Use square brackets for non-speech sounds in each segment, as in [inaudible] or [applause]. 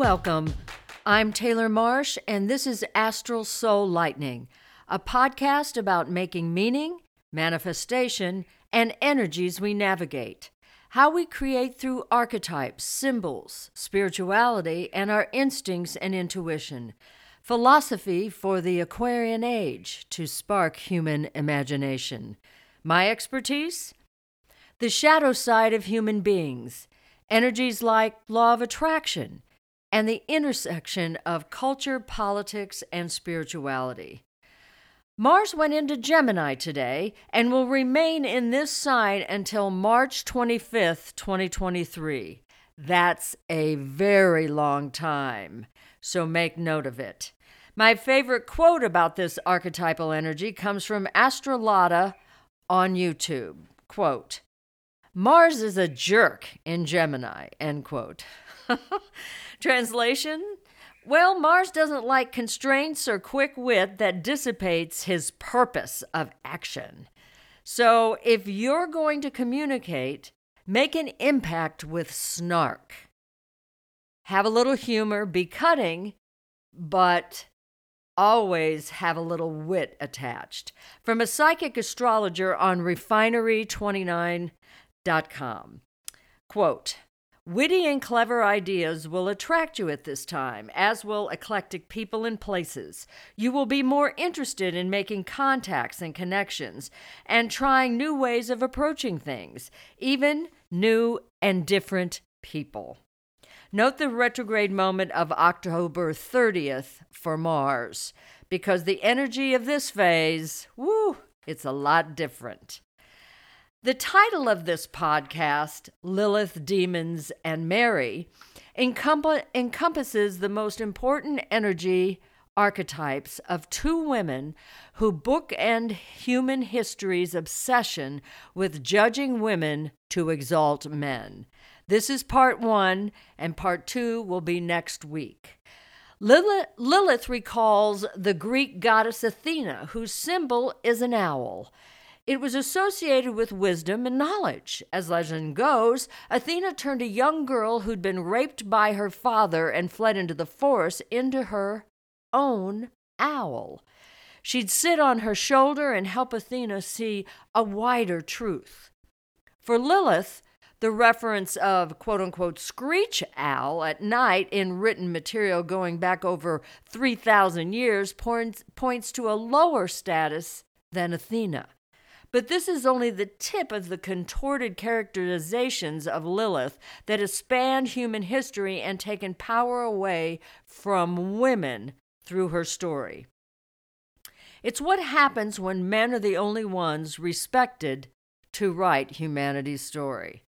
Welcome. I'm Taylor Marsh, and this is Astral Soul Lightning, a podcast about making meaning, manifestation, and energies we navigate. How we create through archetypes, symbols, spirituality, and our instincts and intuition. Philosophy for the Aquarian Age to spark human imagination. My expertise? The shadow side of human beings, energies like law of attraction, and the intersection of culture, politics, and spirituality. Mars went into Gemini today and will remain in this sign until March 25th, 2023. That's a very long time, so make note of it. My favorite quote about this archetypal energy comes from Astrolada on YouTube. Quote, Mars is a jerk in Gemini, end quote. [laughs] Translation Well, Mars doesn't like constraints or quick wit that dissipates his purpose of action. So if you're going to communicate, make an impact with snark. Have a little humor, be cutting, but always have a little wit attached. From a psychic astrologer on refinery29.com. Quote, Witty and clever ideas will attract you at this time, as will eclectic people and places. You will be more interested in making contacts and connections and trying new ways of approaching things, even new and different people. Note the retrograde moment of October 30th for Mars, because the energy of this phase, woo, it's a lot different. The title of this podcast, Lilith, Demons, and Mary, encompasses the most important energy archetypes of two women who bookend human history's obsession with judging women to exalt men. This is part one, and part two will be next week. Lilith, Lilith recalls the Greek goddess Athena, whose symbol is an owl. It was associated with wisdom and knowledge. As legend goes, Athena turned a young girl who'd been raped by her father and fled into the forest into her own owl. She'd sit on her shoulder and help Athena see a wider truth. For Lilith, the reference of quote unquote screech owl at night in written material going back over 3,000 years points, points to a lower status than Athena. But this is only the tip of the contorted characterizations of Lilith that have spanned human history and taken power away from women through her story. It's what happens when men are the only ones respected to write humanity's story.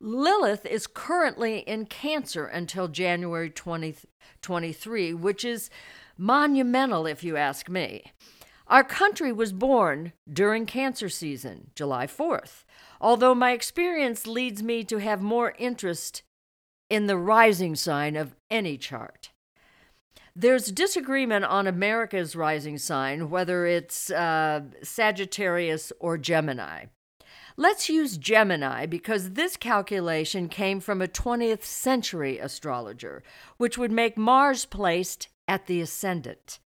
Lilith is currently in Cancer until January 2023, which is monumental if you ask me. Our country was born during Cancer season, July 4th, although my experience leads me to have more interest in the rising sign of any chart. There's disagreement on America's rising sign, whether it's uh, Sagittarius or Gemini. Let's use Gemini because this calculation came from a 20th century astrologer, which would make Mars placed at the ascendant.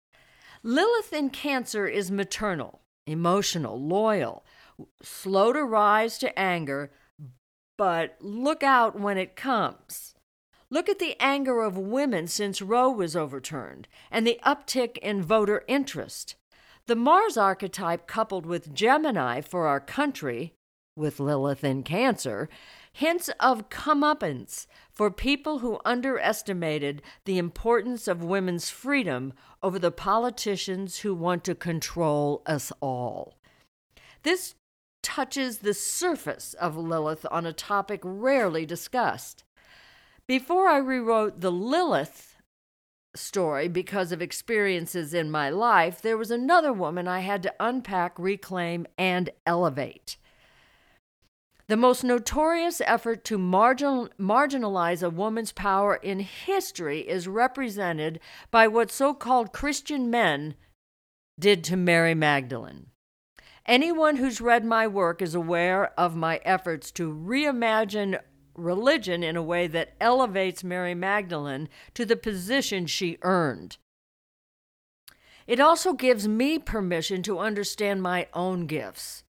Lilith in Cancer is maternal, emotional, loyal, slow to rise to anger, but look out when it comes. Look at the anger of women since Roe was overturned and the uptick in voter interest. The Mars archetype coupled with Gemini for our country with Lilith in Cancer, hints of comeuppance for people who underestimated the importance of women's freedom over the politicians who want to control us all. This touches the surface of Lilith on a topic rarely discussed. Before I rewrote the Lilith story because of experiences in my life, there was another woman I had to unpack, reclaim, and elevate. The most notorious effort to marginal, marginalize a woman's power in history is represented by what so called Christian men did to Mary Magdalene. Anyone who's read my work is aware of my efforts to reimagine religion in a way that elevates Mary Magdalene to the position she earned. It also gives me permission to understand my own gifts.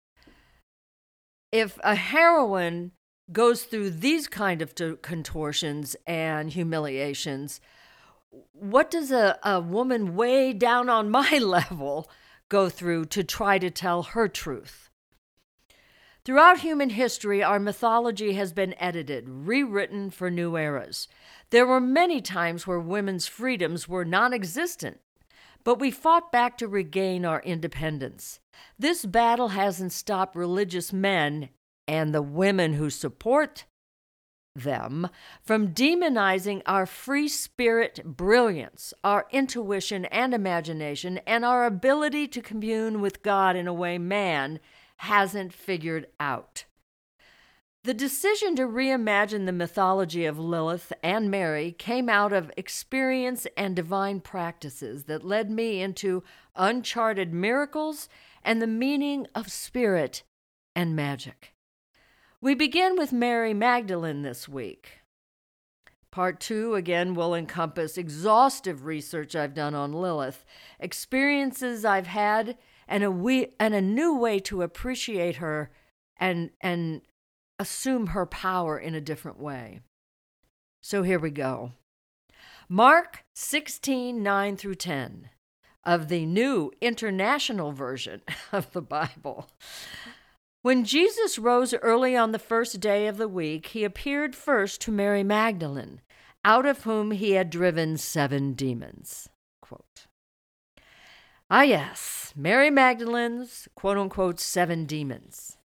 If a heroine goes through these kind of contortions and humiliations, what does a, a woman way down on my [laughs] level go through to try to tell her truth? Throughout human history, our mythology has been edited, rewritten for new eras. There were many times where women's freedoms were non existent, but we fought back to regain our independence. This battle hasn't stopped religious men and the women who support them from demonizing our free spirit brilliance, our intuition and imagination, and our ability to commune with God in a way man hasn't figured out. The decision to reimagine the mythology of Lilith and Mary came out of experience and divine practices that led me into uncharted miracles and the meaning of spirit and magic. We begin with Mary Magdalene this week. Part two, again, will encompass exhaustive research I've done on Lilith, experiences I've had, and a, we, and a new way to appreciate her and, and assume her power in a different way. So here we go. Mark 16 9 through 10 of the New International Version [laughs] of the Bible. When Jesus rose early on the first day of the week, he appeared first to Mary Magdalene, out of whom he had driven seven demons. Quote. Ah, yes, Mary Magdalene's quote unquote seven demons.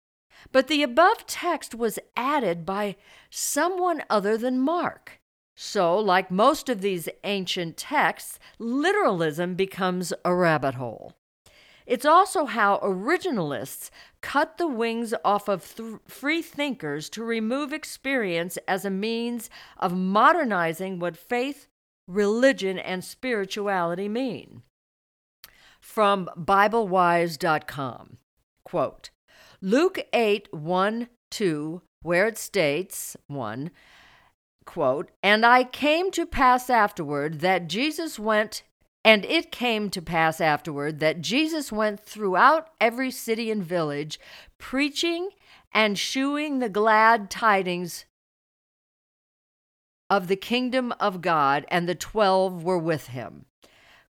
But the above text was added by someone other than Mark. So, like most of these ancient texts, literalism becomes a rabbit hole. It's also how originalists cut the wings off of th- free thinkers to remove experience as a means of modernizing what faith, religion, and spirituality mean. From BibleWise.com quote, Luke 8 1 2, where it states, 1, quote, And I came to pass afterward that Jesus went and it came to pass afterward that Jesus went throughout every city and village, preaching and shewing the glad tidings of the kingdom of God, and the twelve were with him.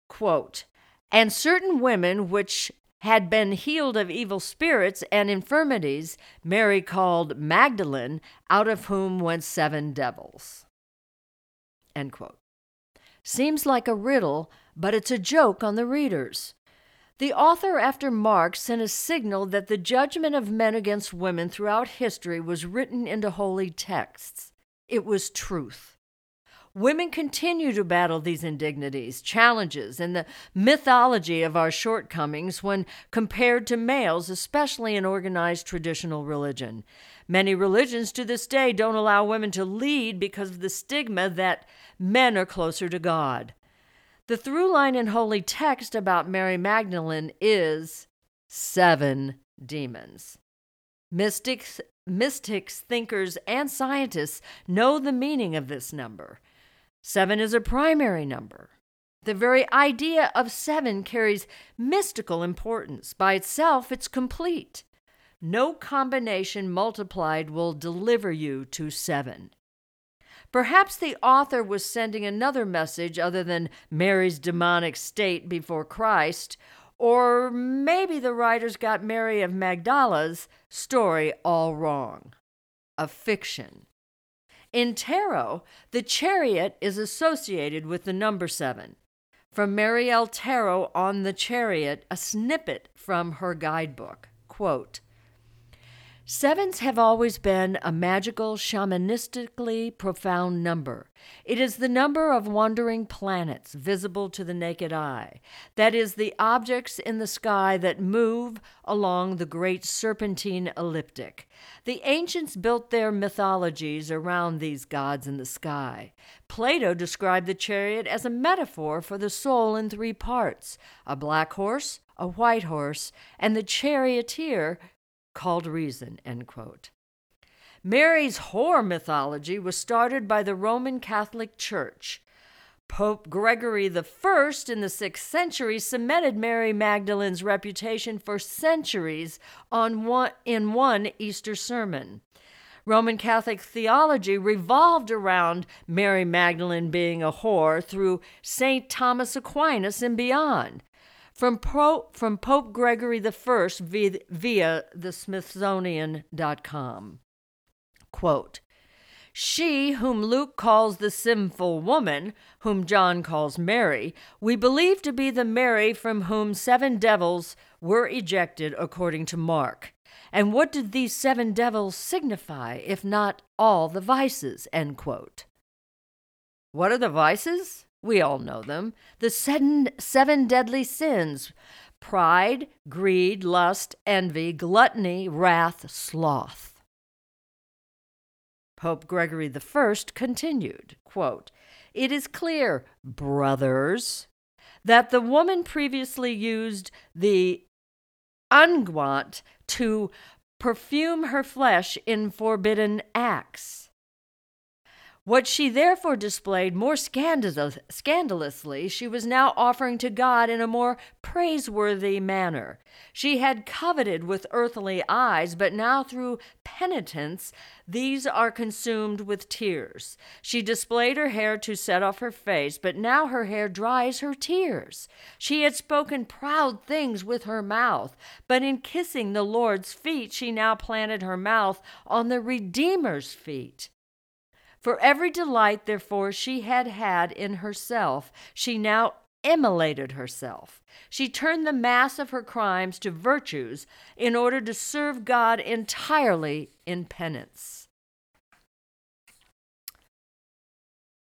Quote, and certain women which had been healed of evil spirits and infirmities, Mary called Magdalene, out of whom went seven devils. End quote. Seems like a riddle, but it's a joke on the readers. The author, after Mark, sent a signal that the judgment of men against women throughout history was written into holy texts. It was truth. Women continue to battle these indignities, challenges, and the mythology of our shortcomings when compared to males, especially in organized traditional religion. Many religions to this day don't allow women to lead because of the stigma that men are closer to God. The through line in holy text about Mary Magdalene is seven demons. Mystics, mystics, thinkers, and scientists know the meaning of this number. Seven is a primary number. The very idea of seven carries mystical importance. By itself, it's complete. No combination multiplied will deliver you to seven. Perhaps the author was sending another message other than Mary's demonic state before Christ, or maybe the writers got Mary of Magdala's story all wrong. A fiction. In tarot, the chariot is associated with the number seven. From Mary-El Tarot on the Chariot, a snippet from her guidebook. Quote, Sevens have always been a magical, shamanistically profound number. It is the number of wandering planets visible to the naked eye. That is, the objects in the sky that move along the great serpentine ecliptic. The ancients built their mythologies around these gods in the sky. Plato described the chariot as a metaphor for the soul in three parts a black horse, a white horse, and the charioteer called reason. End quote. Mary's whore mythology was started by the Roman Catholic Church. Pope Gregory I in the 6th century cemented Mary Magdalene's reputation for centuries on one, in one Easter sermon. Roman Catholic theology revolved around Mary Magdalene being a whore through St. Thomas Aquinas and beyond. From, from Pope Gregory I via, via the Smithsonian.com. Quote, she, whom Luke calls the sinful woman, whom John calls Mary, we believe to be the Mary from whom seven devils were ejected according to Mark. And what did these seven devils signify, if not all the vices? End quote. What are the vices? We all know them. The seven, seven deadly sins pride, greed, lust, envy, gluttony, wrath, sloth. Pope Gregory I continued, quote, It is clear, brothers, that the woman previously used the unguent to perfume her flesh in forbidden acts. What she therefore displayed more scandalous, scandalously, she was now offering to God in a more praiseworthy manner. She had coveted with earthly eyes, but now through penitence, these are consumed with tears. She displayed her hair to set off her face, but now her hair dries her tears. She had spoken proud things with her mouth, but in kissing the Lord's feet, she now planted her mouth on the Redeemer's feet. For every delight, therefore, she had had in herself, she now immolated herself. She turned the mass of her crimes to virtues in order to serve God entirely in penance.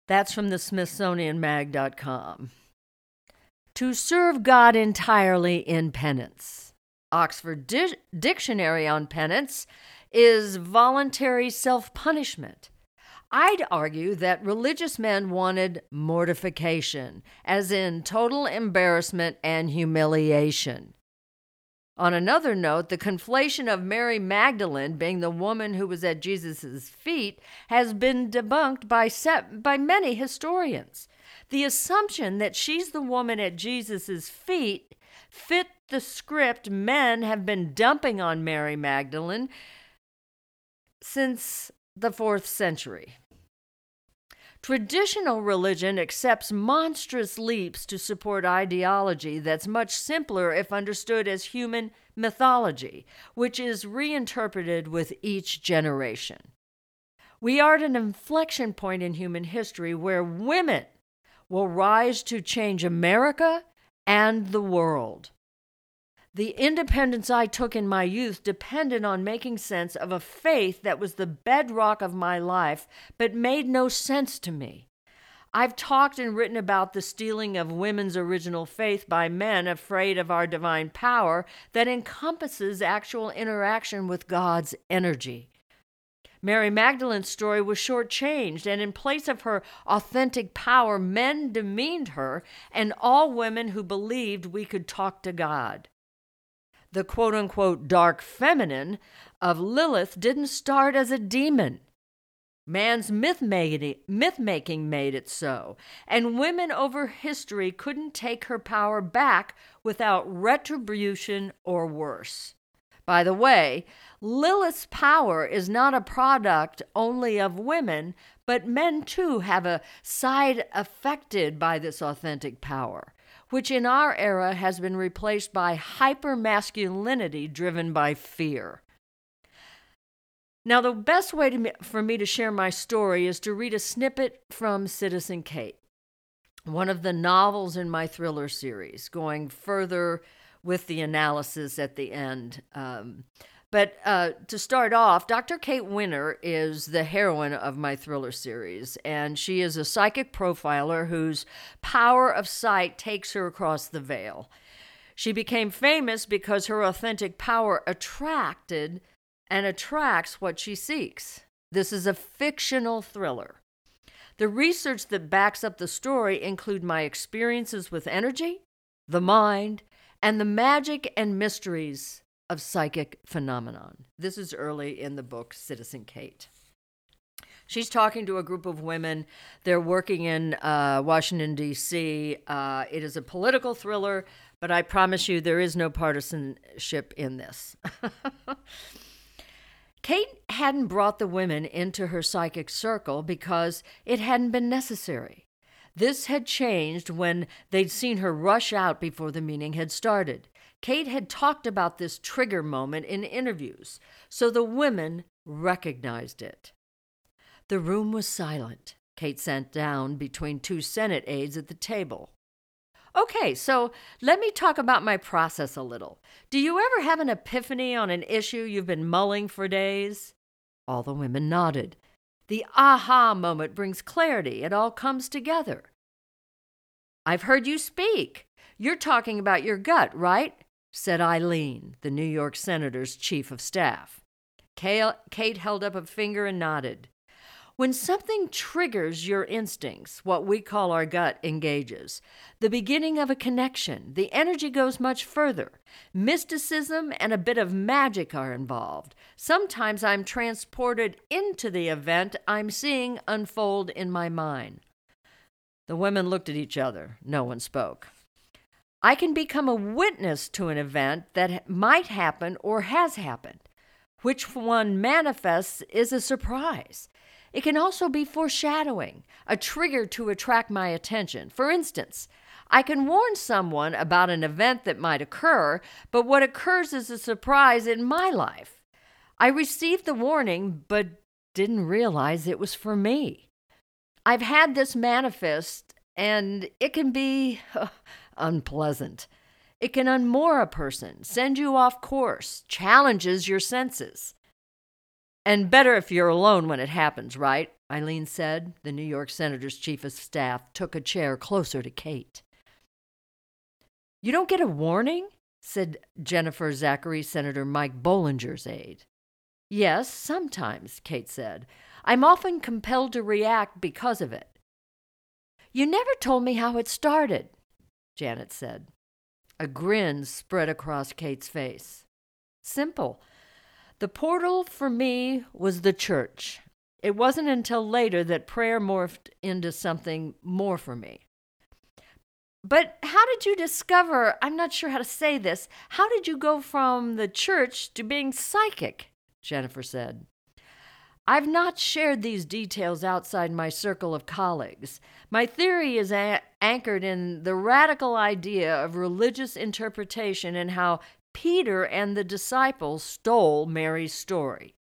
That's from the SmithsonianMag.com. To serve God entirely in penance. Oxford Di- Dictionary on penance is voluntary self punishment I'd argue that religious men wanted mortification, as in total embarrassment and humiliation. On another note, the conflation of Mary Magdalene being the woman who was at Jesus' feet has been debunked by, set, by many historians. The assumption that she's the woman at Jesus' feet fit the script men have been dumping on Mary Magdalene since the fourth century. Traditional religion accepts monstrous leaps to support ideology that's much simpler if understood as human mythology, which is reinterpreted with each generation. We are at an inflection point in human history where women will rise to change America and the world. The independence I took in my youth depended on making sense of a faith that was the bedrock of my life, but made no sense to me. I've talked and written about the stealing of women's original faith by men afraid of our divine power that encompasses actual interaction with God's energy. Mary Magdalene's story was shortchanged, and in place of her authentic power, men demeaned her and all women who believed we could talk to God the quote unquote dark feminine of Lilith didn't start as a demon. Man's myth making made it so, and women over history couldn't take her power back without retribution or worse. By the way, Lilith's power is not a product only of women, but men too have a side affected by this authentic power which in our era has been replaced by hypermasculinity driven by fear. Now, the best way to, for me to share my story is to read a snippet from Citizen Kate, one of the novels in my thriller series, going further with the analysis at the end. Um, but uh, to start off, Dr. Kate Winter is the heroine of my thriller series, and she is a psychic profiler whose power of sight takes her across the veil. She became famous because her authentic power attracted and attracts what she seeks. This is a fictional thriller. The research that backs up the story include my experiences with energy, the mind, and the magic and mysteries of psychic phenomenon. This is early in the book Citizen Kate. She's talking to a group of women. They're working in uh, Washington, D.C. Uh, it is a political thriller, but I promise you there is no partisanship in this. [laughs] Kate hadn't brought the women into her psychic circle because it hadn't been necessary. This had changed when they'd seen her rush out before the meeting had started. Kate had talked about this trigger moment in interviews, so the women recognized it. The room was silent. Kate sat down between two Senate aides at the table. Okay, so let me talk about my process a little. Do you ever have an epiphany on an issue you've been mulling for days? All the women nodded. The aha moment brings clarity, it all comes together. I've heard you speak. You're talking about your gut, right? Said Eileen, the New York Senator's chief of staff. Kate held up a finger and nodded. When something triggers your instincts, what we call our gut engages. The beginning of a connection. The energy goes much further. Mysticism and a bit of magic are involved. Sometimes I'm transported into the event I'm seeing unfold in my mind. The women looked at each other. No one spoke. I can become a witness to an event that might happen or has happened. Which one manifests is a surprise. It can also be foreshadowing, a trigger to attract my attention. For instance, I can warn someone about an event that might occur, but what occurs is a surprise in my life. I received the warning, but didn't realize it was for me. I've had this manifest, and it can be [laughs] unpleasant. It can unmoor a person, send you off course, challenges your senses. And better if you're alone when it happens, right? Eileen said. The New York Senator's chief of staff took a chair closer to Kate. You don't get a warning? said Jennifer Zachary, Senator Mike Bollinger's aide. Yes, sometimes, Kate said. I'm often compelled to react because of it. You never told me how it started, Janet said. A grin spread across Kate's face. Simple. The portal for me was the church. It wasn't until later that prayer morphed into something more for me. But how did you discover? I'm not sure how to say this. How did you go from the church to being psychic? Jennifer said. I've not shared these details outside my circle of colleagues. My theory is a- anchored in the radical idea of religious interpretation and how Peter and the disciples stole Mary's story. [laughs]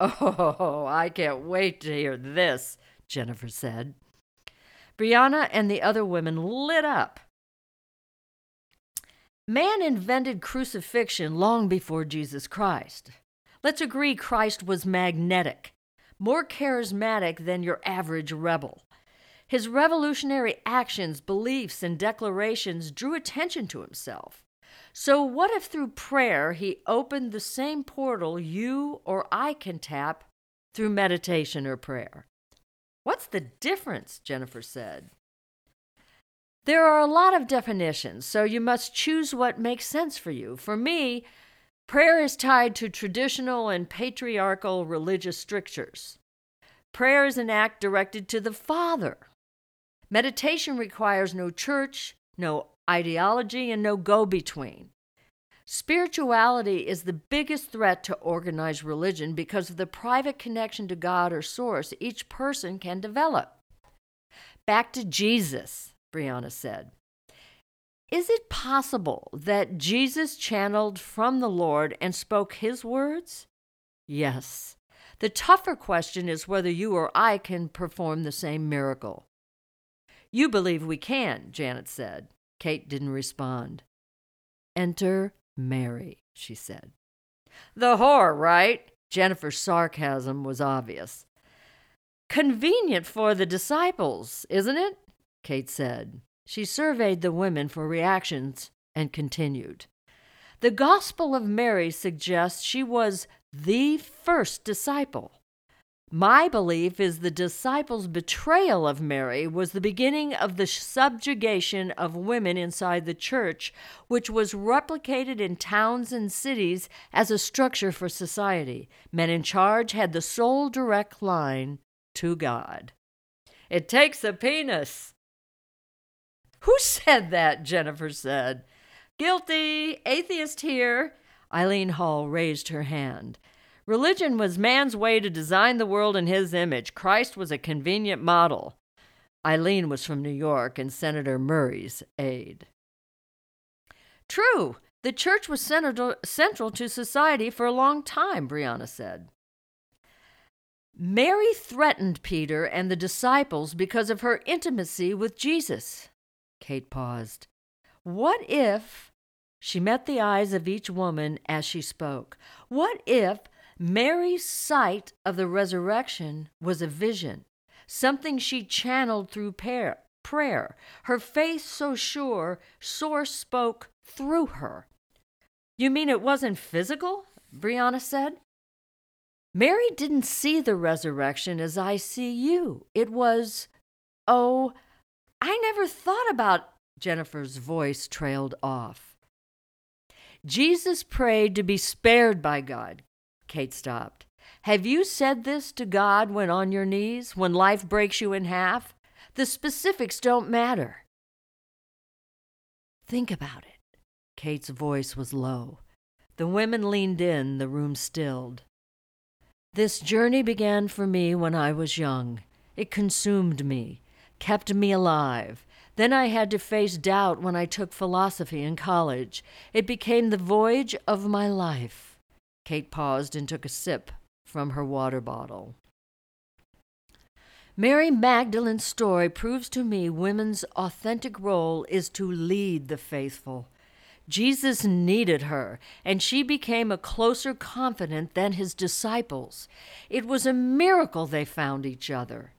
Oh, I can't wait to hear this, Jennifer said. Brianna and the other women lit up. Man invented crucifixion long before Jesus Christ. Let's agree Christ was magnetic, more charismatic than your average rebel. His revolutionary actions, beliefs, and declarations drew attention to himself. So, what if through prayer he opened the same portal you or I can tap through meditation or prayer? What's the difference? Jennifer said. There are a lot of definitions, so you must choose what makes sense for you. For me, prayer is tied to traditional and patriarchal religious strictures. Prayer is an act directed to the Father. Meditation requires no church, no ideology, and no go between. Spirituality is the biggest threat to organized religion because of the private connection to God or Source each person can develop. Back to Jesus, Brianna said. Is it possible that Jesus channeled from the Lord and spoke his words? Yes. The tougher question is whether you or I can perform the same miracle. You believe we can, Janet said. Kate didn't respond. Enter Mary, she said. The whore, right? Jennifer's sarcasm was obvious. Convenient for the disciples, isn't it? Kate said. She surveyed the women for reactions and continued. The Gospel of Mary suggests she was the first disciple. My belief is the disciples' betrayal of Mary was the beginning of the subjugation of women inside the church, which was replicated in towns and cities as a structure for society. Men in charge had the sole direct line to God. It takes a penis. Who said that? Jennifer said. Guilty. Atheist here. Eileen Hall raised her hand. Religion was man's way to design the world in his image. Christ was a convenient model. Eileen was from New York and Senator Murray's aide. True, the church was central to society for a long time, Brianna said. Mary threatened Peter and the disciples because of her intimacy with Jesus. Kate paused. What if she met the eyes of each woman as she spoke? What if Mary's sight of the resurrection was a vision, something she channeled through prayer. Her faith so sure, source spoke through her. You mean it wasn't physical? Brianna said. Mary didn't see the resurrection as I see you. It was, oh, I never thought about. Jennifer's voice trailed off. Jesus prayed to be spared by God, Kate stopped. Have you said this to God when on your knees, when life breaks you in half? The specifics don't matter. Think about it. Kate's voice was low. The women leaned in, the room stilled. This journey began for me when I was young. It consumed me, kept me alive. Then I had to face doubt when I took philosophy in college. It became the voyage of my life. Kate paused and took a sip from her water bottle. Mary Magdalene's story proves to me women's authentic role is to lead the faithful. Jesus needed her, and she became a closer confidant than his disciples. It was a miracle they found each other.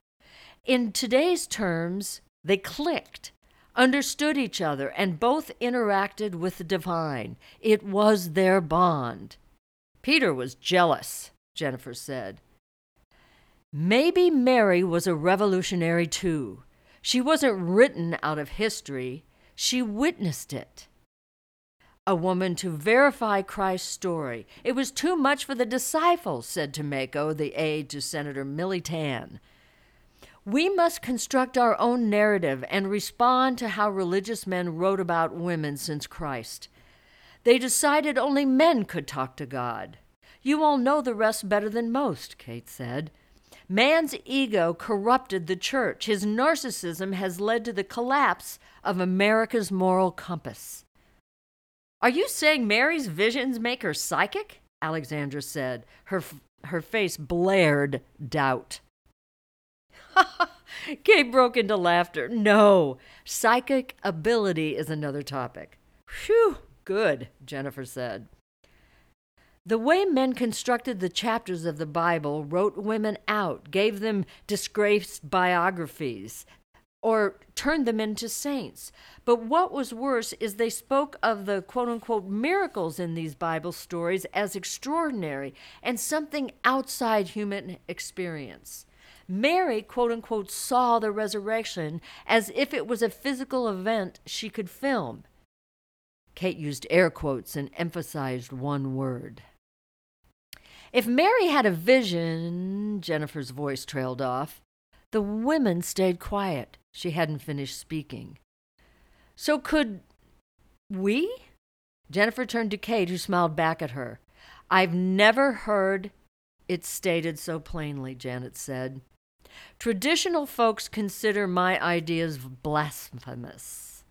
In today's terms, they clicked, understood each other, and both interacted with the divine. It was their bond. Peter was jealous, Jennifer said. Maybe Mary was a revolutionary too. She wasn't written out of history, she witnessed it. A woman to verify Christ's story. It was too much for the disciples, said Tomeko, the aide to Senator Millie Tan. We must construct our own narrative and respond to how religious men wrote about women since Christ. They decided only men could talk to God. You all know the rest better than most, Kate said. Man's ego corrupted the church. His narcissism has led to the collapse of America's moral compass. Are you saying Mary's visions make her psychic? Alexandra said. Her, her face blared doubt. [laughs] Kate broke into laughter. No, psychic ability is another topic. Phew, Good, Jennifer said. The way men constructed the chapters of the Bible wrote women out, gave them disgraced biographies, or turned them into saints. But what was worse is they spoke of the quote unquote miracles in these Bible stories as extraordinary and something outside human experience. Mary, quote unquote, saw the resurrection as if it was a physical event she could film. Kate used air quotes and emphasized one word. If Mary had a vision, Jennifer's voice trailed off. The women stayed quiet. She hadn't finished speaking. So could we? Jennifer turned to Kate, who smiled back at her. I've never heard it stated so plainly, Janet said. Traditional folks consider my ideas blasphemous.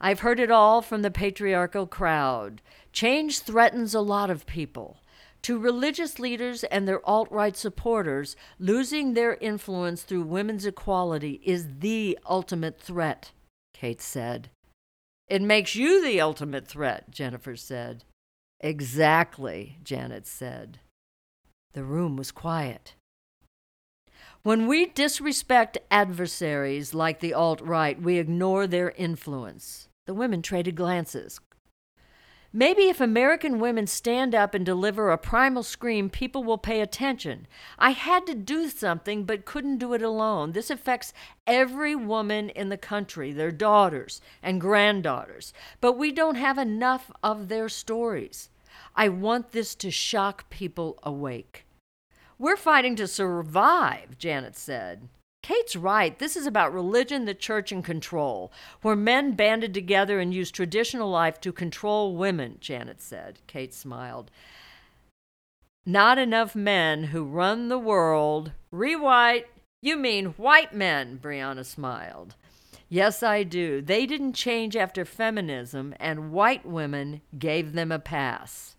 I've heard it all from the patriarchal crowd. Change threatens a lot of people. To religious leaders and their alt right supporters, losing their influence through women's equality is the ultimate threat, Kate said. It makes you the ultimate threat, Jennifer said. Exactly, Janet said. The room was quiet. When we disrespect adversaries like the alt right, we ignore their influence. The women traded glances. Maybe if American women stand up and deliver a primal scream, people will pay attention. I had to do something but couldn't do it alone. This affects every woman in the country, their daughters and granddaughters, but we don't have enough of their stories. I want this to shock people awake. We're fighting to survive, Janet said. Kate's right. This is about religion, the church, and control, where men banded together and used traditional life to control women, Janet said. Kate smiled. Not enough men who run the world. Rewhite. You mean white men, Brianna smiled. Yes, I do. They didn't change after feminism, and white women gave them a pass.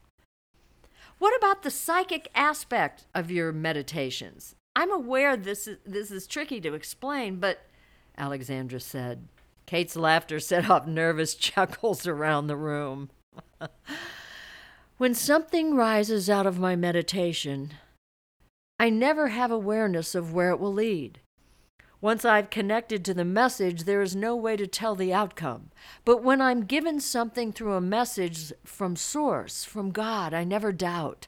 What about the psychic aspect of your meditations? I'm aware this is, this is tricky to explain, but Alexandra said. Kate's laughter set off nervous [laughs] chuckles around the room. [laughs] when something rises out of my meditation, I never have awareness of where it will lead. Once I've connected to the message, there is no way to tell the outcome. But when I'm given something through a message from Source, from God, I never doubt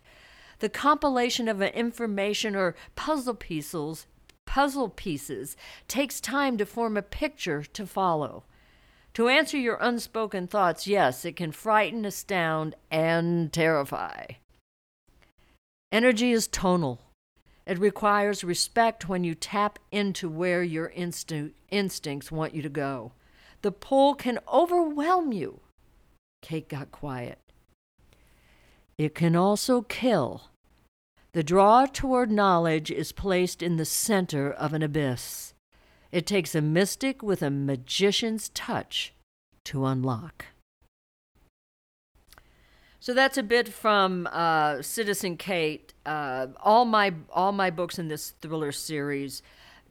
the compilation of information or puzzle pieces puzzle pieces takes time to form a picture to follow. To answer your unspoken thoughts, yes, it can frighten, astound, and terrify. Energy is tonal. It requires respect when you tap into where your insti- instincts want you to go. The pull can overwhelm you. Kate got quiet. It can also kill. The draw toward knowledge is placed in the center of an abyss. It takes a mystic with a magician's touch to unlock. So that's a bit from uh, Citizen Kate. Uh, all my all my books in this thriller series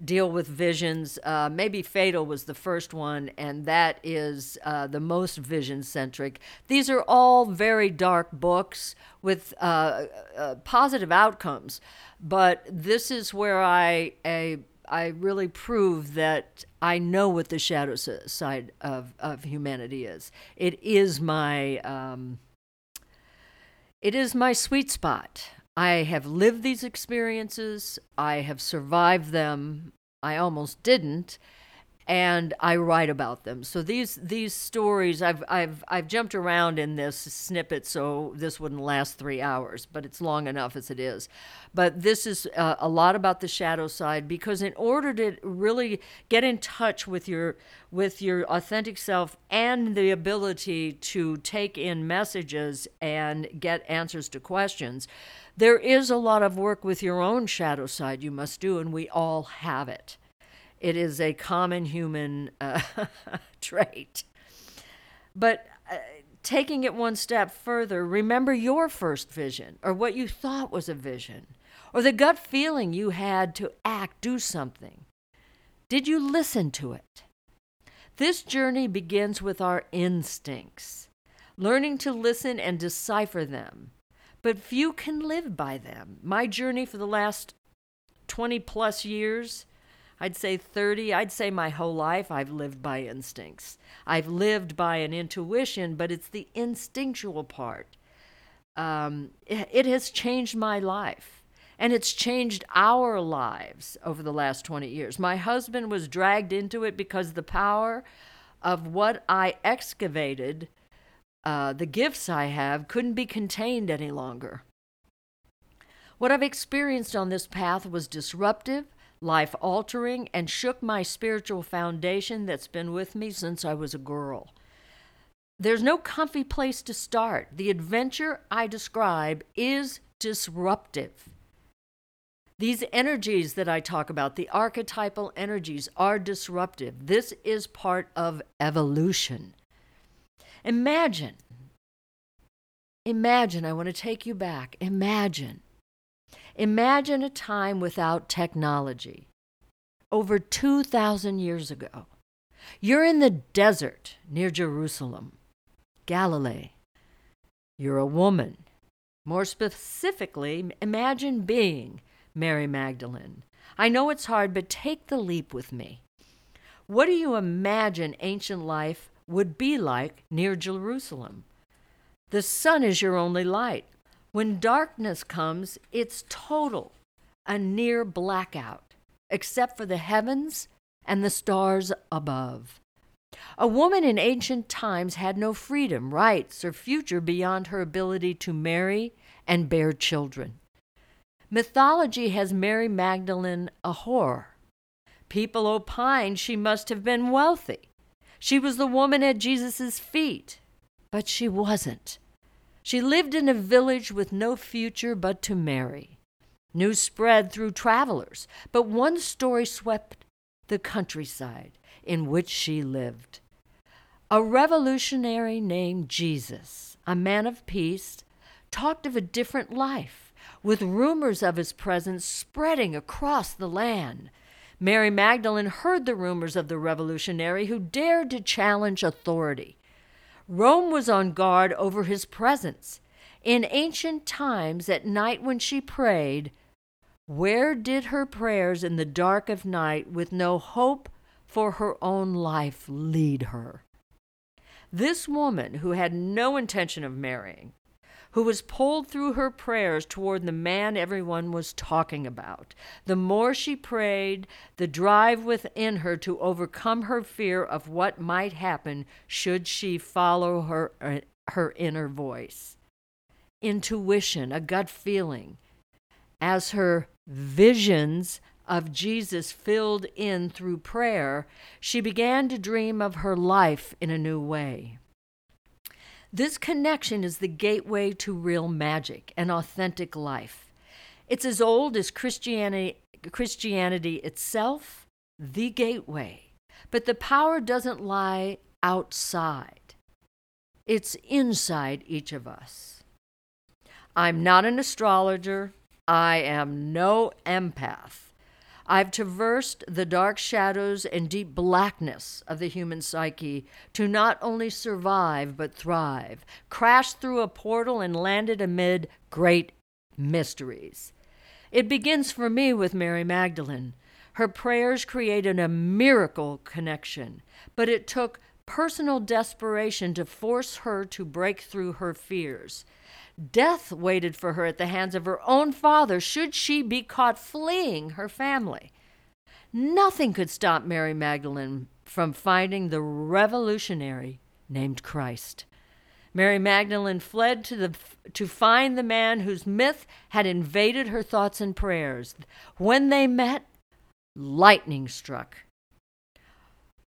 deal with visions. Uh, maybe Fatal was the first one, and that is uh, the most vision centric. These are all very dark books with uh, uh, positive outcomes, but this is where I, I, I really prove that I know what the shadow side of, of humanity is. It is my. Um, it is my sweet spot. I have lived these experiences. I have survived them. I almost didn't. And I write about them. So these these stories I've I've I've jumped around in this snippet so this wouldn't last three hours, but it's long enough as it is. But this is uh, a lot about the shadow side because in order to really get in touch with your with your authentic self and the ability to take in messages and get answers to questions, there is a lot of work with your own shadow side you must do, and we all have it. It is a common human uh, [laughs] trait. But uh, taking it one step further, remember your first vision or what you thought was a vision or the gut feeling you had to act, do something. Did you listen to it? This journey begins with our instincts, learning to listen and decipher them but few can live by them. My journey for the last 20 plus years, I'd say 30, I'd say my whole life, I've lived by instincts. I've lived by an intuition, but it's the instinctual part. Um, it, it has changed my life. And it's changed our lives over the last 20 years. My husband was dragged into it because the power of what I excavated uh, the gifts I have couldn't be contained any longer. What I've experienced on this path was disruptive, life altering, and shook my spiritual foundation that's been with me since I was a girl. There's no comfy place to start. The adventure I describe is disruptive. These energies that I talk about, the archetypal energies, are disruptive. This is part of evolution. Imagine, imagine, I want to take you back. Imagine, imagine a time without technology. Over 2,000 years ago, you're in the desert near Jerusalem, Galilee. You're a woman. More specifically, imagine being Mary Magdalene. I know it's hard, but take the leap with me. What do you imagine ancient life would be like near Jerusalem. The sun is your only light. When darkness comes, it's total, a near blackout, except for the heavens and the stars above. A woman in ancient times had no freedom, rights, or future beyond her ability to marry and bear children. Mythology has Mary Magdalene a whore. People opine she must have been wealthy. She was the woman at Jesus' feet, but she wasn't. She lived in a village with no future but to marry. News spread through travelers, but one story swept the countryside in which she lived. A revolutionary named Jesus, a man of peace, talked of a different life, with rumors of his presence spreading across the land. Mary Magdalene heard the rumors of the revolutionary who dared to challenge authority. Rome was on guard over his presence. In ancient times, at night when she prayed, where did her prayers in the dark of night, with no hope for her own life, lead her? This woman, who had no intention of marrying, who was pulled through her prayers toward the man everyone was talking about. The more she prayed, the drive within her to overcome her fear of what might happen should she follow her, uh, her inner voice. Intuition, a gut feeling, as her visions of Jesus filled in through prayer, she began to dream of her life in a new way. This connection is the gateway to real magic and authentic life. It's as old as Christianity, Christianity itself, the gateway. But the power doesn't lie outside, it's inside each of us. I'm not an astrologer, I am no empath. I've traversed the dark shadows and deep blackness of the human psyche to not only survive but thrive, crashed through a portal and landed amid great mysteries. It begins for me with Mary Magdalene. Her prayers created a miracle connection, but it took personal desperation to force her to break through her fears. Death waited for her at the hands of her own father should she be caught fleeing her family. Nothing could stop Mary Magdalene from finding the revolutionary named Christ. Mary Magdalene fled to, the, to find the man whose myth had invaded her thoughts and prayers. When they met, lightning struck.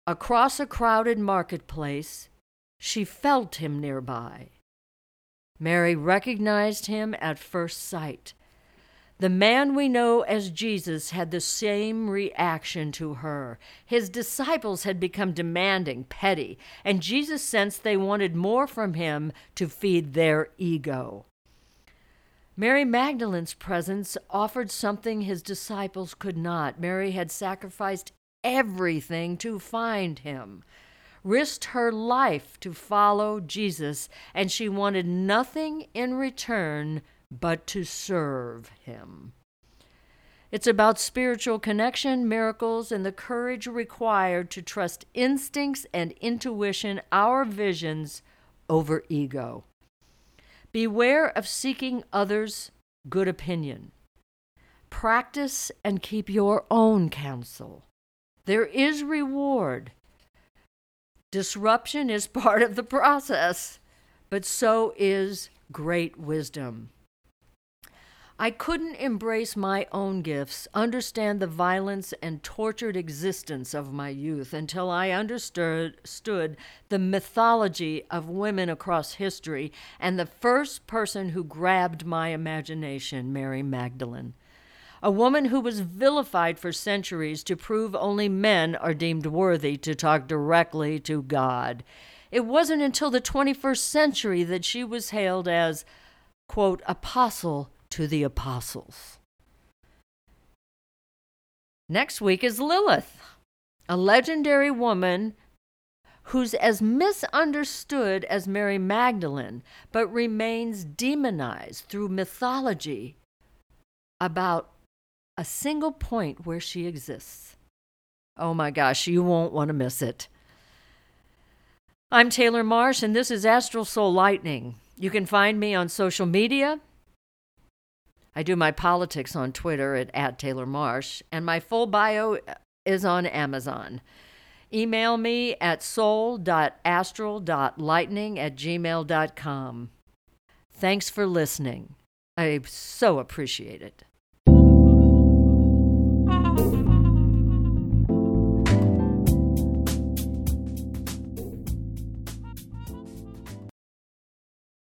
Across a crowded marketplace, she felt him nearby. Mary recognized him at first sight. The man we know as Jesus had the same reaction to her. His disciples had become demanding, petty, and Jesus sensed they wanted more from him to feed their ego. Mary Magdalene's presence offered something his disciples could not. Mary had sacrificed everything to find him risked her life to follow Jesus, and she wanted nothing in return but to serve him. It's about spiritual connection, miracles, and the courage required to trust instincts and intuition, our visions, over ego. Beware of seeking others' good opinion. Practice and keep your own counsel. There is reward Disruption is [laughs] part of the process, but so is great wisdom. I couldn't embrace my own gifts, understand the violence and tortured existence of my youth until I understood stood the mythology of women across history and the first person who grabbed my imagination, Mary Magdalene a woman who was vilified for centuries to prove only men are deemed worthy to talk directly to God. It wasn't until the 21st century that she was hailed as, quote, apostle to the apostles. Next week is Lilith, a legendary woman who's as misunderstood as Mary Magdalene, but remains demonized through mythology about a single point where she exists. Oh my gosh, you won't want to miss it. I'm Taylor Marsh, and this is Astral Soul Lightning. You can find me on social media. I do my politics on Twitter at, at Taylor Marsh, and my full bio is on Amazon. Email me at soul.astral.lightning at gmail.com. Thanks for listening. I so appreciate it.